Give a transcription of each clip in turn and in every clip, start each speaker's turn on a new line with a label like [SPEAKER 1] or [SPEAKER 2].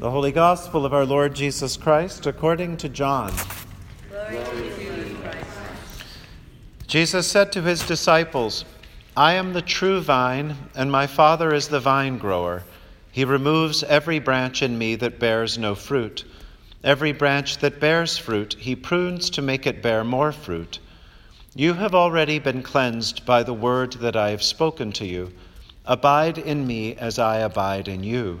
[SPEAKER 1] The Holy Gospel of our Lord Jesus Christ according to John. Jesus said to his disciples, I am the true vine, and my Father is the vine grower. He removes every branch in me that bears no fruit. Every branch that bears fruit, he prunes to make it bear more fruit. You have already been cleansed by the word that I have spoken to you. Abide in me as I abide in you.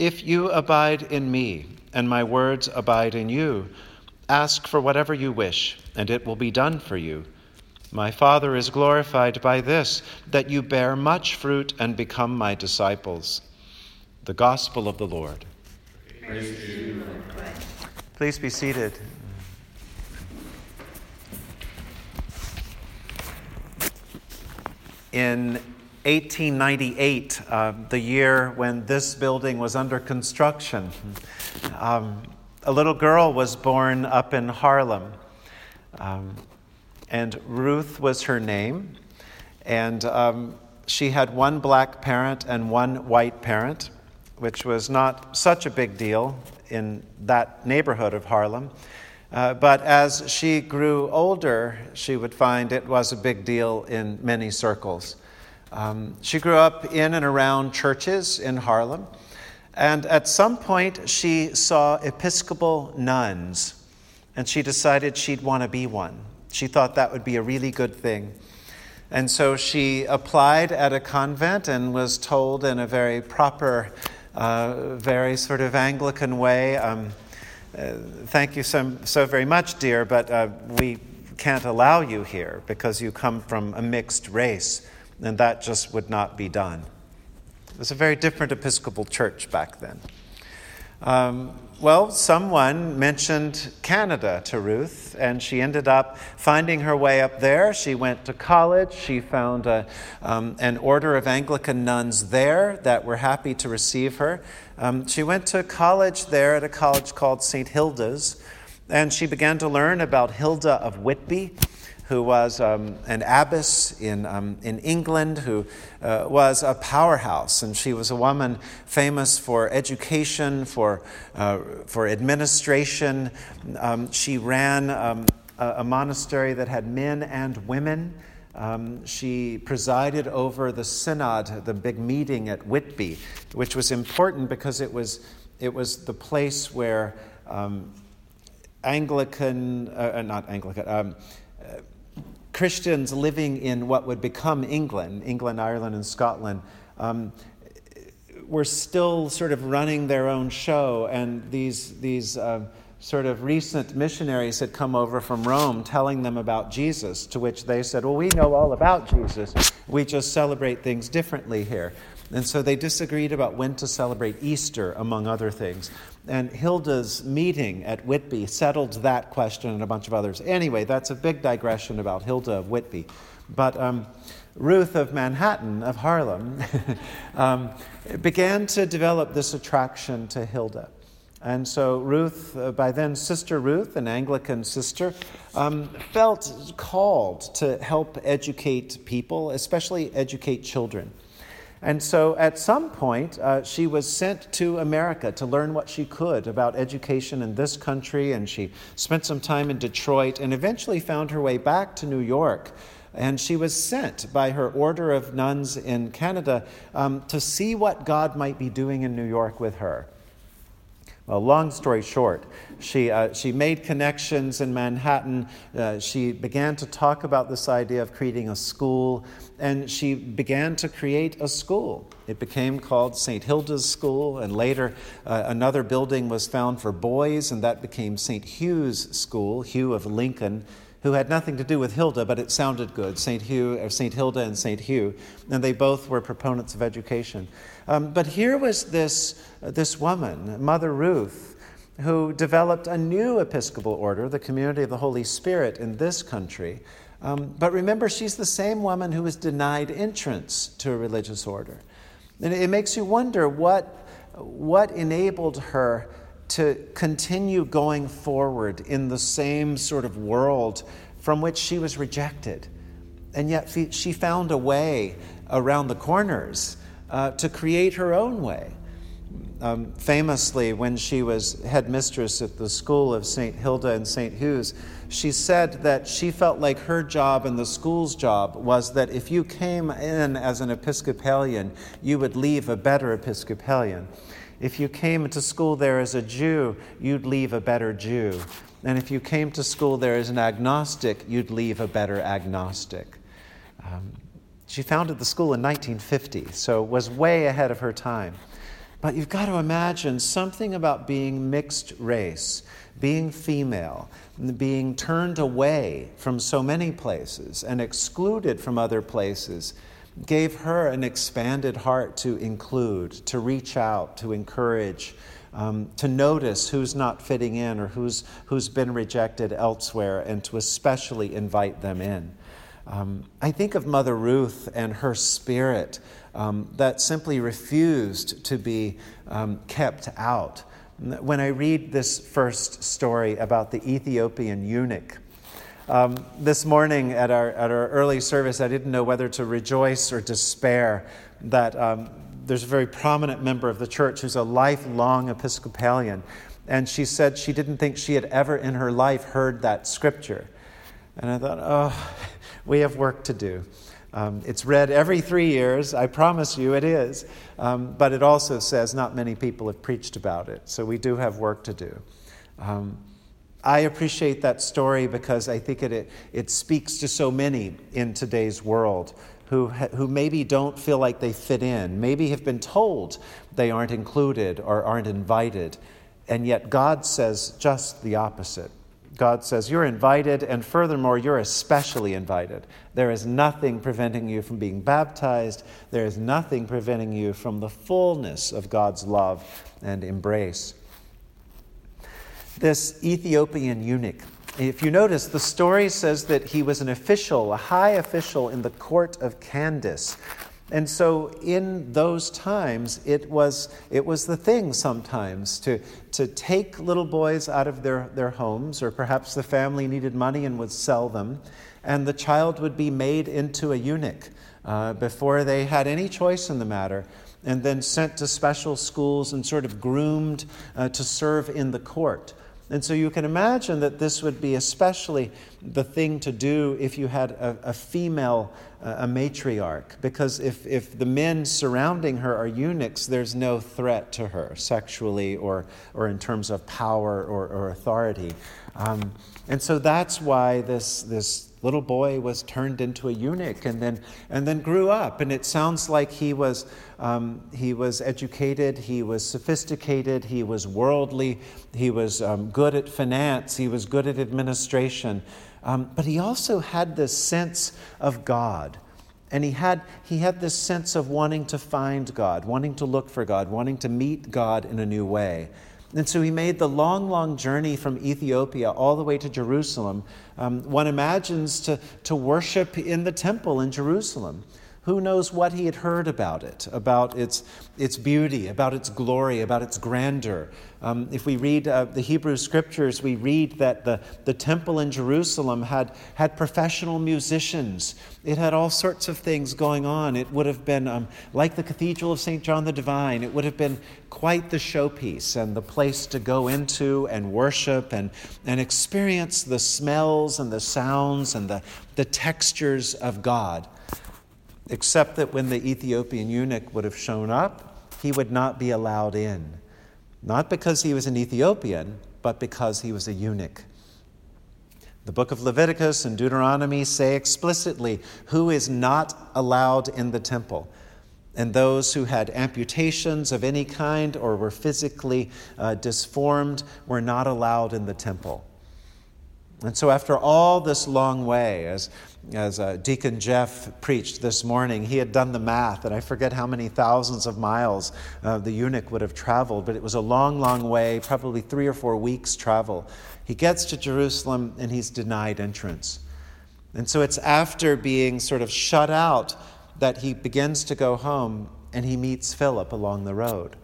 [SPEAKER 1] If you abide in me, and my words abide in you, ask for whatever you wish, and it will be done for you. My Father is glorified by this, that you bear much fruit and become my disciples. The Gospel of the Lord.
[SPEAKER 2] You,
[SPEAKER 1] Please be seated. In 1898, uh, the year when this building was under construction, um, a little girl was born up in Harlem. Um, and Ruth was her name. And um, she had one black parent and one white parent, which was not such a big deal in that neighborhood of Harlem. Uh, but as she grew older, she would find it was a big deal in many circles. Um, she grew up in and around churches in Harlem, and at some point she saw Episcopal nuns, and she decided she'd want to be one. She thought that would be a really good thing. And so she applied at a convent and was told in a very proper, uh, very sort of Anglican way. Um, uh, thank you so, so very much, dear, but uh, we can't allow you here because you come from a mixed race, and that just would not be done. It was a very different Episcopal church back then. Um, well, someone mentioned Canada to Ruth, and she ended up finding her way up there. She went to college. She found a, um, an order of Anglican nuns there that were happy to receive her. Um, she went to college there at a college called St. Hilda's, and she began to learn about Hilda of Whitby who was um, an abbess in, um, in England, who uh, was a powerhouse. And she was a woman famous for education, for, uh, for administration. Um, she ran um, a, a, monastery that had men and women. Um, she presided over the synod, the big meeting at Whitby, which was important because it was, it was the place where um, Anglican, uh, uh not Anglican, Christians living in what would become England, England, Ireland, and Scotland, um, were still sort of running their own show, and these, these uh, sort of recent missionaries had come over from Rome telling them about Jesus, to which they said, Well, we know all about Jesus. We just celebrate things differently here. And so they disagreed about when to celebrate Easter, among other things. And Hilda's meeting at Whitby settled that question and a bunch of others. Anyway, that's a big digression about Hilda of Whitby. But um, Ruth of Manhattan, of Harlem, um, began to develop this attraction to Hilda. And so Ruth, uh, by then Sister Ruth, an Anglican sister, um, felt called to help educate people, especially educate children. And so at some point, uh, she was sent to America to learn what she could about education in this country, and she spent some time in Detroit and eventually found her way back to New York. And she was sent by her order of nuns in Canada um, to see what God might be doing in New York with her. Well, long story short, she, uh, she made connections in Manhattan. Uh, she began to talk about this idea of creating a school, and she began to create a school. It became called St. Hilda's School, and later uh, another building was found for boys, and that became St. Hugh's School, Hugh of Lincoln who had nothing to do with Hilda, but it sounded good, St. Hugh, or St. Hilda and St. Hugh, and they both were proponents of education. Um, but here was this, uh, this woman, Mother Ruth, who developed a new Episcopal order, the Community of the Holy Spirit, in this country. Um, but remember, she's the same woman who was denied entrance to a religious order. And it makes you wonder what, what enabled her to continue going forward in the same sort of world from which she was rejected. And yet she found a way around the corners uh, to create her own way. Um, famously, when she was headmistress at the school of St. Hilda and St. Hugh's, she said that she felt like her job and the school's job was that if you came in as an Episcopalian, you would leave a better Episcopalian. If you came to school there as a Jew, you'd leave a better Jew. And if you came to school there as an agnostic, you'd leave a better agnostic. Um, she founded the school in 1950, so was way ahead of her time. But you've got to imagine something about being mixed race, being female, being turned away from so many places and excluded from other places gave her an expanded heart to include, to reach out, to encourage, um, to notice who's not fitting in or who's, who's been rejected elsewhere, and to especially invite them in. Um, I think of Mother Ruth and her spirit um, that simply refused to be um, kept out. When I read this first story about the Ethiopian eunuch, um, this morning at our, at our early service, I didn't know whether to rejoice or despair that um, there's a very prominent member of the church who's a lifelong Episcopalian. And she said she didn't think she had ever in her life heard that scripture. And I thought, oh, we have work to do. Um, it's read every three years, I promise you it is. Um, but it also says not many people have preached about it, so we do have work to do. Um, I appreciate that story because I think it, it, it, speaks to so many in today's world who, who maybe don't feel like they fit in, maybe have been told they aren't included or aren't invited, and yet God says just the opposite. God says, You're invited, and furthermore, you're especially invited. There is nothing preventing you from being baptized. There is nothing preventing you from the fullness of God's love and embrace. This Ethiopian eunuch, if you notice, the story says that he was an official, a high official in the court of Candace, and so, in those times, it was, it was the thing sometimes to, to take little boys out of their, their homes, or perhaps the family needed money and would sell them, and the child would be made into a eunuch uh, before they had any choice in the matter, and then sent to special schools and sort of groomed uh, to serve in the court. And so you can imagine that this would be especially the thing to do if you had a, a female, uh, a matriarch, because if, if the men surrounding her are eunuchs, there's no threat to her sexually or, or in terms of power or, or authority. Um, and so that's why this, this little boy was turned into a eunuch and then, and then grew up. And it sounds like he was, um, he was educated, he was sophisticated, he was worldly, he was um, good at finance, he was good at administration. Um, but he also had this sense of God. And he had, he had this sense of wanting to find God, wanting to look for God, wanting to meet God in a new way. And so he made the long, long journey from Ethiopia all the way to Jerusalem. Um, one imagines to, to worship in the temple in Jerusalem. Who knows what he had heard about it, about its, its beauty, about its glory, about its grandeur. Um, if we read uh, the Hebrew scriptures, we read that the, the temple in Jerusalem had, had professional musicians. It had all sorts of things going on. It would have been um, like the Cathedral of St. John the Divine. It would have been quite the showpiece and the place to go into and worship and, and experience the smells and the sounds and the, the textures of God except that when the Ethiopian eunuch would have shown up, he would not be allowed in. Not because he was an Ethiopian, but because he was a eunuch. The book of Leviticus and Deuteronomy say explicitly who is not allowed in the temple. And those who had amputations of any kind or were physically uh, disformed were not allowed in the temple. And so, after all this long way, as, as uh, Deacon Jeff preached this morning, he had done the math, and I forget how many thousands of miles uh, the eunuch would have traveled, but it was a long, long way, probably three or four weeks' travel. He gets to Jerusalem and he's denied entrance. And so, it's after being sort of shut out that he begins to go home and he meets Philip along the road.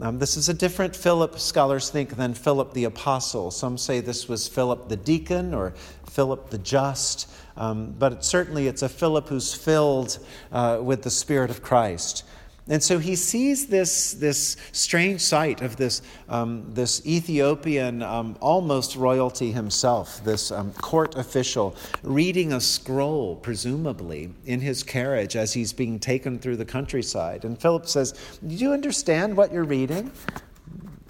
[SPEAKER 1] Um, this is a different Philip, scholars think, than Philip the apostle. Some say this was Philip the deacon or Philip the just, um, but certainly it's a Philip who's filled uh, with the Spirit of Christ. And so he sees this, this strange sight of this, um, this Ethiopian, um, almost royalty himself, this um, court official, reading a scroll, presumably, in his carriage as he's being taken through the countryside. And Philip says, Do you understand what you're reading?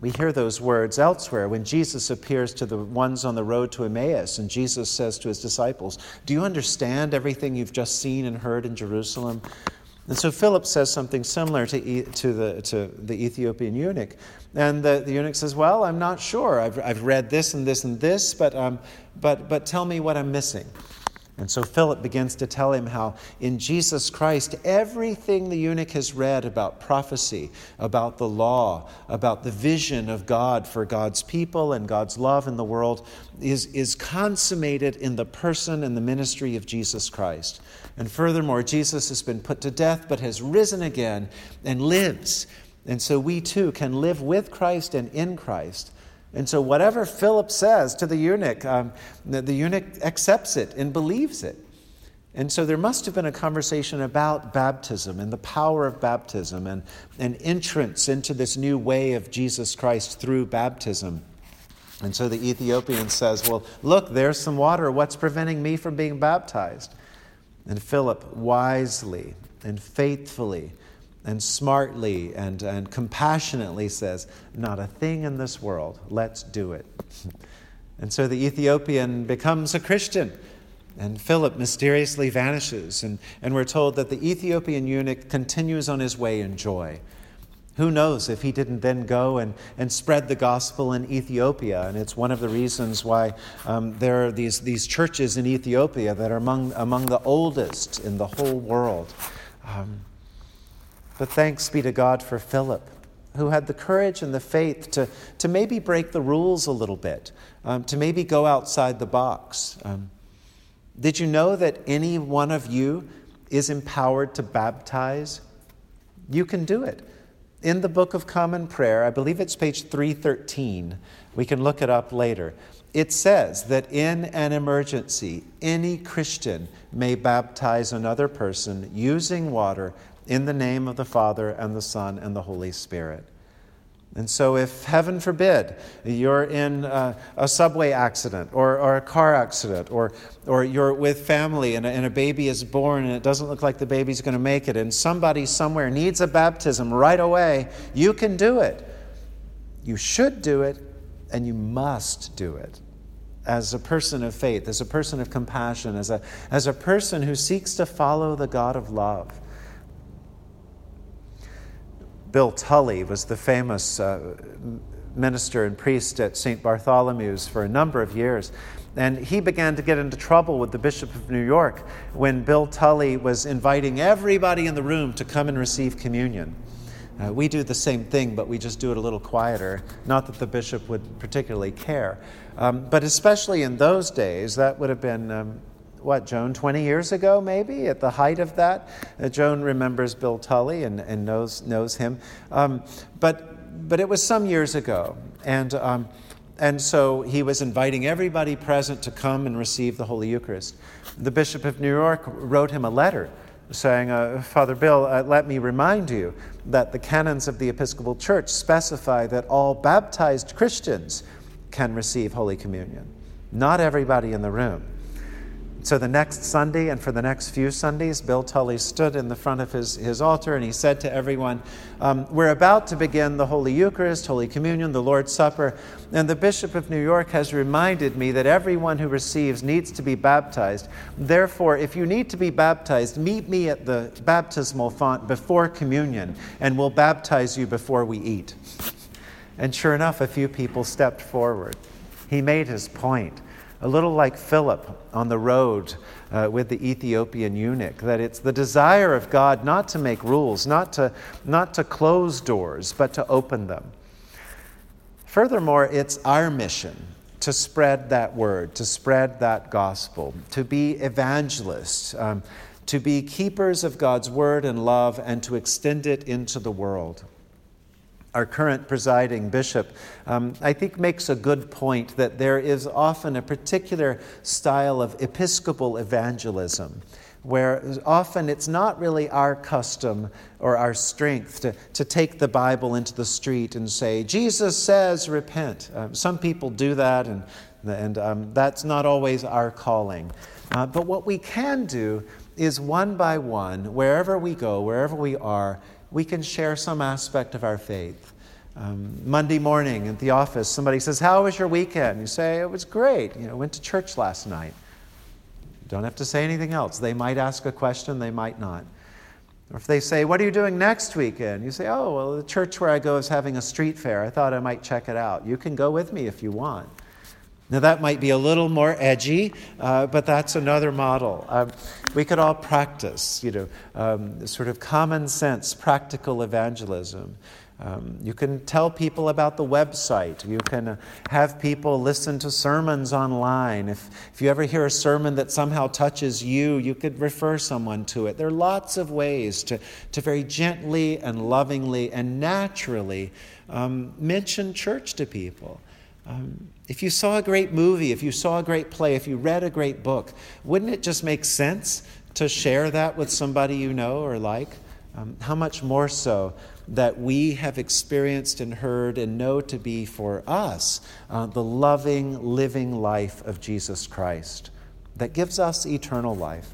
[SPEAKER 1] We hear those words elsewhere when Jesus appears to the ones on the road to Emmaus, and Jesus says to his disciples, Do you understand everything you've just seen and heard in Jerusalem? And so Philip says something similar to, to, the, to the Ethiopian eunuch. And the, the eunuch says, Well, I'm not sure. I've, I've read this and this and this, but, um, but, but tell me what I'm missing. And so Philip begins to tell him how in Jesus Christ, everything the eunuch has read about prophecy, about the law, about the vision of God for God's people and God's love in the world is, is consummated in the person and the ministry of Jesus Christ. And furthermore, Jesus has been put to death but has risen again and lives. And so we too can live with Christ and in Christ. And so, whatever Philip says to the eunuch, um, the, the eunuch accepts it and believes it. And so, there must have been a conversation about baptism and the power of baptism and an entrance into this new way of Jesus Christ through baptism. And so the Ethiopian says, Well, look, there's some water. What's preventing me from being baptized? And Philip wisely and faithfully and smartly and, and compassionately says, Not a thing in this world, let's do it. and so the Ethiopian becomes a Christian. And Philip mysteriously vanishes. And, and we're told that the Ethiopian eunuch continues on his way in joy. Who knows if he didn't then go and, and spread the gospel in Ethiopia? And it's one of the reasons why um, there are these, these churches in Ethiopia that are among, among the oldest in the whole world. Um, but thanks be to God for Philip, who had the courage and the faith to, to maybe break the rules a little bit, um, to maybe go outside the box. Um, did you know that any one of you is empowered to baptize? You can do it. In the Book of Common Prayer, I believe it's page 313, we can look it up later. It says that in an emergency, any Christian may baptize another person using water in the name of the Father and the Son and the Holy Spirit. And so, if heaven forbid you're in a, a subway accident or, or, a car accident, or, or you're with family and a, and a baby is born and it doesn't look like the baby's going to make it, and somebody somewhere needs a baptism right away, you can do it. You should do it, and you must do it as a person of faith, as a person of compassion, as a, as a person who seeks to follow the God of love. Bill Tully was the famous uh, minister and priest at St. Bartholomew's for a number of years. And he began to get into trouble with the Bishop of New York when Bill Tully was inviting everybody in the room to come and receive communion. Uh, we do the same thing, but we just do it a little quieter. Not that the bishop would particularly care. Um, but especially in those days, that would have been um, what, Joan, 20 years ago, maybe, at the height of that. Uh, Joan remembers Bill Tully and, and knows, knows him. Um, but, but it was some years ago. And, um, and so he was inviting everybody present to come and receive the Holy Eucharist. The Bishop of New York wrote him a letter saying, uh, Father Bill, uh, let me remind you that the canons of the Episcopal Church specify that all baptized Christians can receive Holy Communion, not everybody in the room. So the next Sunday and for the next few Sundays, Bill Tully stood in the front of his, his altar and he said to everyone, um, We're about to begin the Holy Eucharist, Holy Communion, the Lord's Supper, and the Bishop of New York has reminded me that everyone who receives needs to be baptized. Therefore, if you need to be baptized, meet me at the baptismal font before communion, and we'll baptize you before we eat. And sure enough, a few people stepped forward. He made his point. A little like Philip on the road uh, with the Ethiopian eunuch, that it's the desire of God not to make rules, not to, not to close doors, but to open them. Furthermore, it's our mission to spread that word, to spread that gospel, to be evangelists, um, to be keepers of God's word and love, and to extend it into the world our current presiding bishop, um, I think makes a good point that there is often a particular style of episcopal evangelism where often it's not really our custom or our strength to, to take the Bible into the street and say, Jesus says, repent. Um, some people do that, and, and um, that's not always our calling. Uh, but what we can do is one by one, wherever we go, wherever we are, we can share some aspect of our faith. Um, Monday morning at the office, somebody says, How was your weekend? You say, It was great. You know, went to church last night. Don't have to say anything else. They might ask a question, they might not. Or if they say, What are you doing next weekend? You say, Oh, well, the church where I go is having a street fair. I thought I might check it out. You can go with me if you want. Now, that might be a little more edgy, uh, but that's another model. Um, we could all practice, you know, um, sort of common sense, practical evangelism. Um, you can tell people about the website. You can uh, have people listen to sermons online. If, if you ever hear a sermon that somehow touches you, you could refer someone to it. There are lots of ways to, to very gently and lovingly and naturally um, mention church to people. Um, if you saw a great movie, if you saw a great play, if you read a great book, wouldn't it just make sense to share that with somebody you know or like? Um, how much more so that we have experienced and heard and know to be for us uh, the loving, living life of Jesus Christ that gives us eternal life.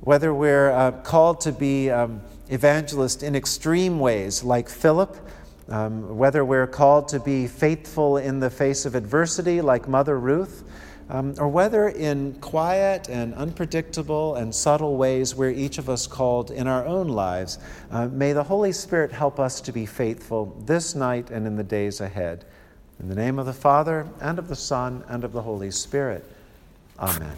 [SPEAKER 1] Whether we're uh, called to be um, evangelists in extreme ways, like Philip, um, whether we're called to be faithful in the face of adversity, like Mother Ruth, um, or whether in quiet and unpredictable and subtle ways we're each of us called in our own lives, uh, may the Holy Spirit help us to be faithful this night and in the days ahead. In the name of the Father, and of the Son, and of the Holy Spirit. Amen.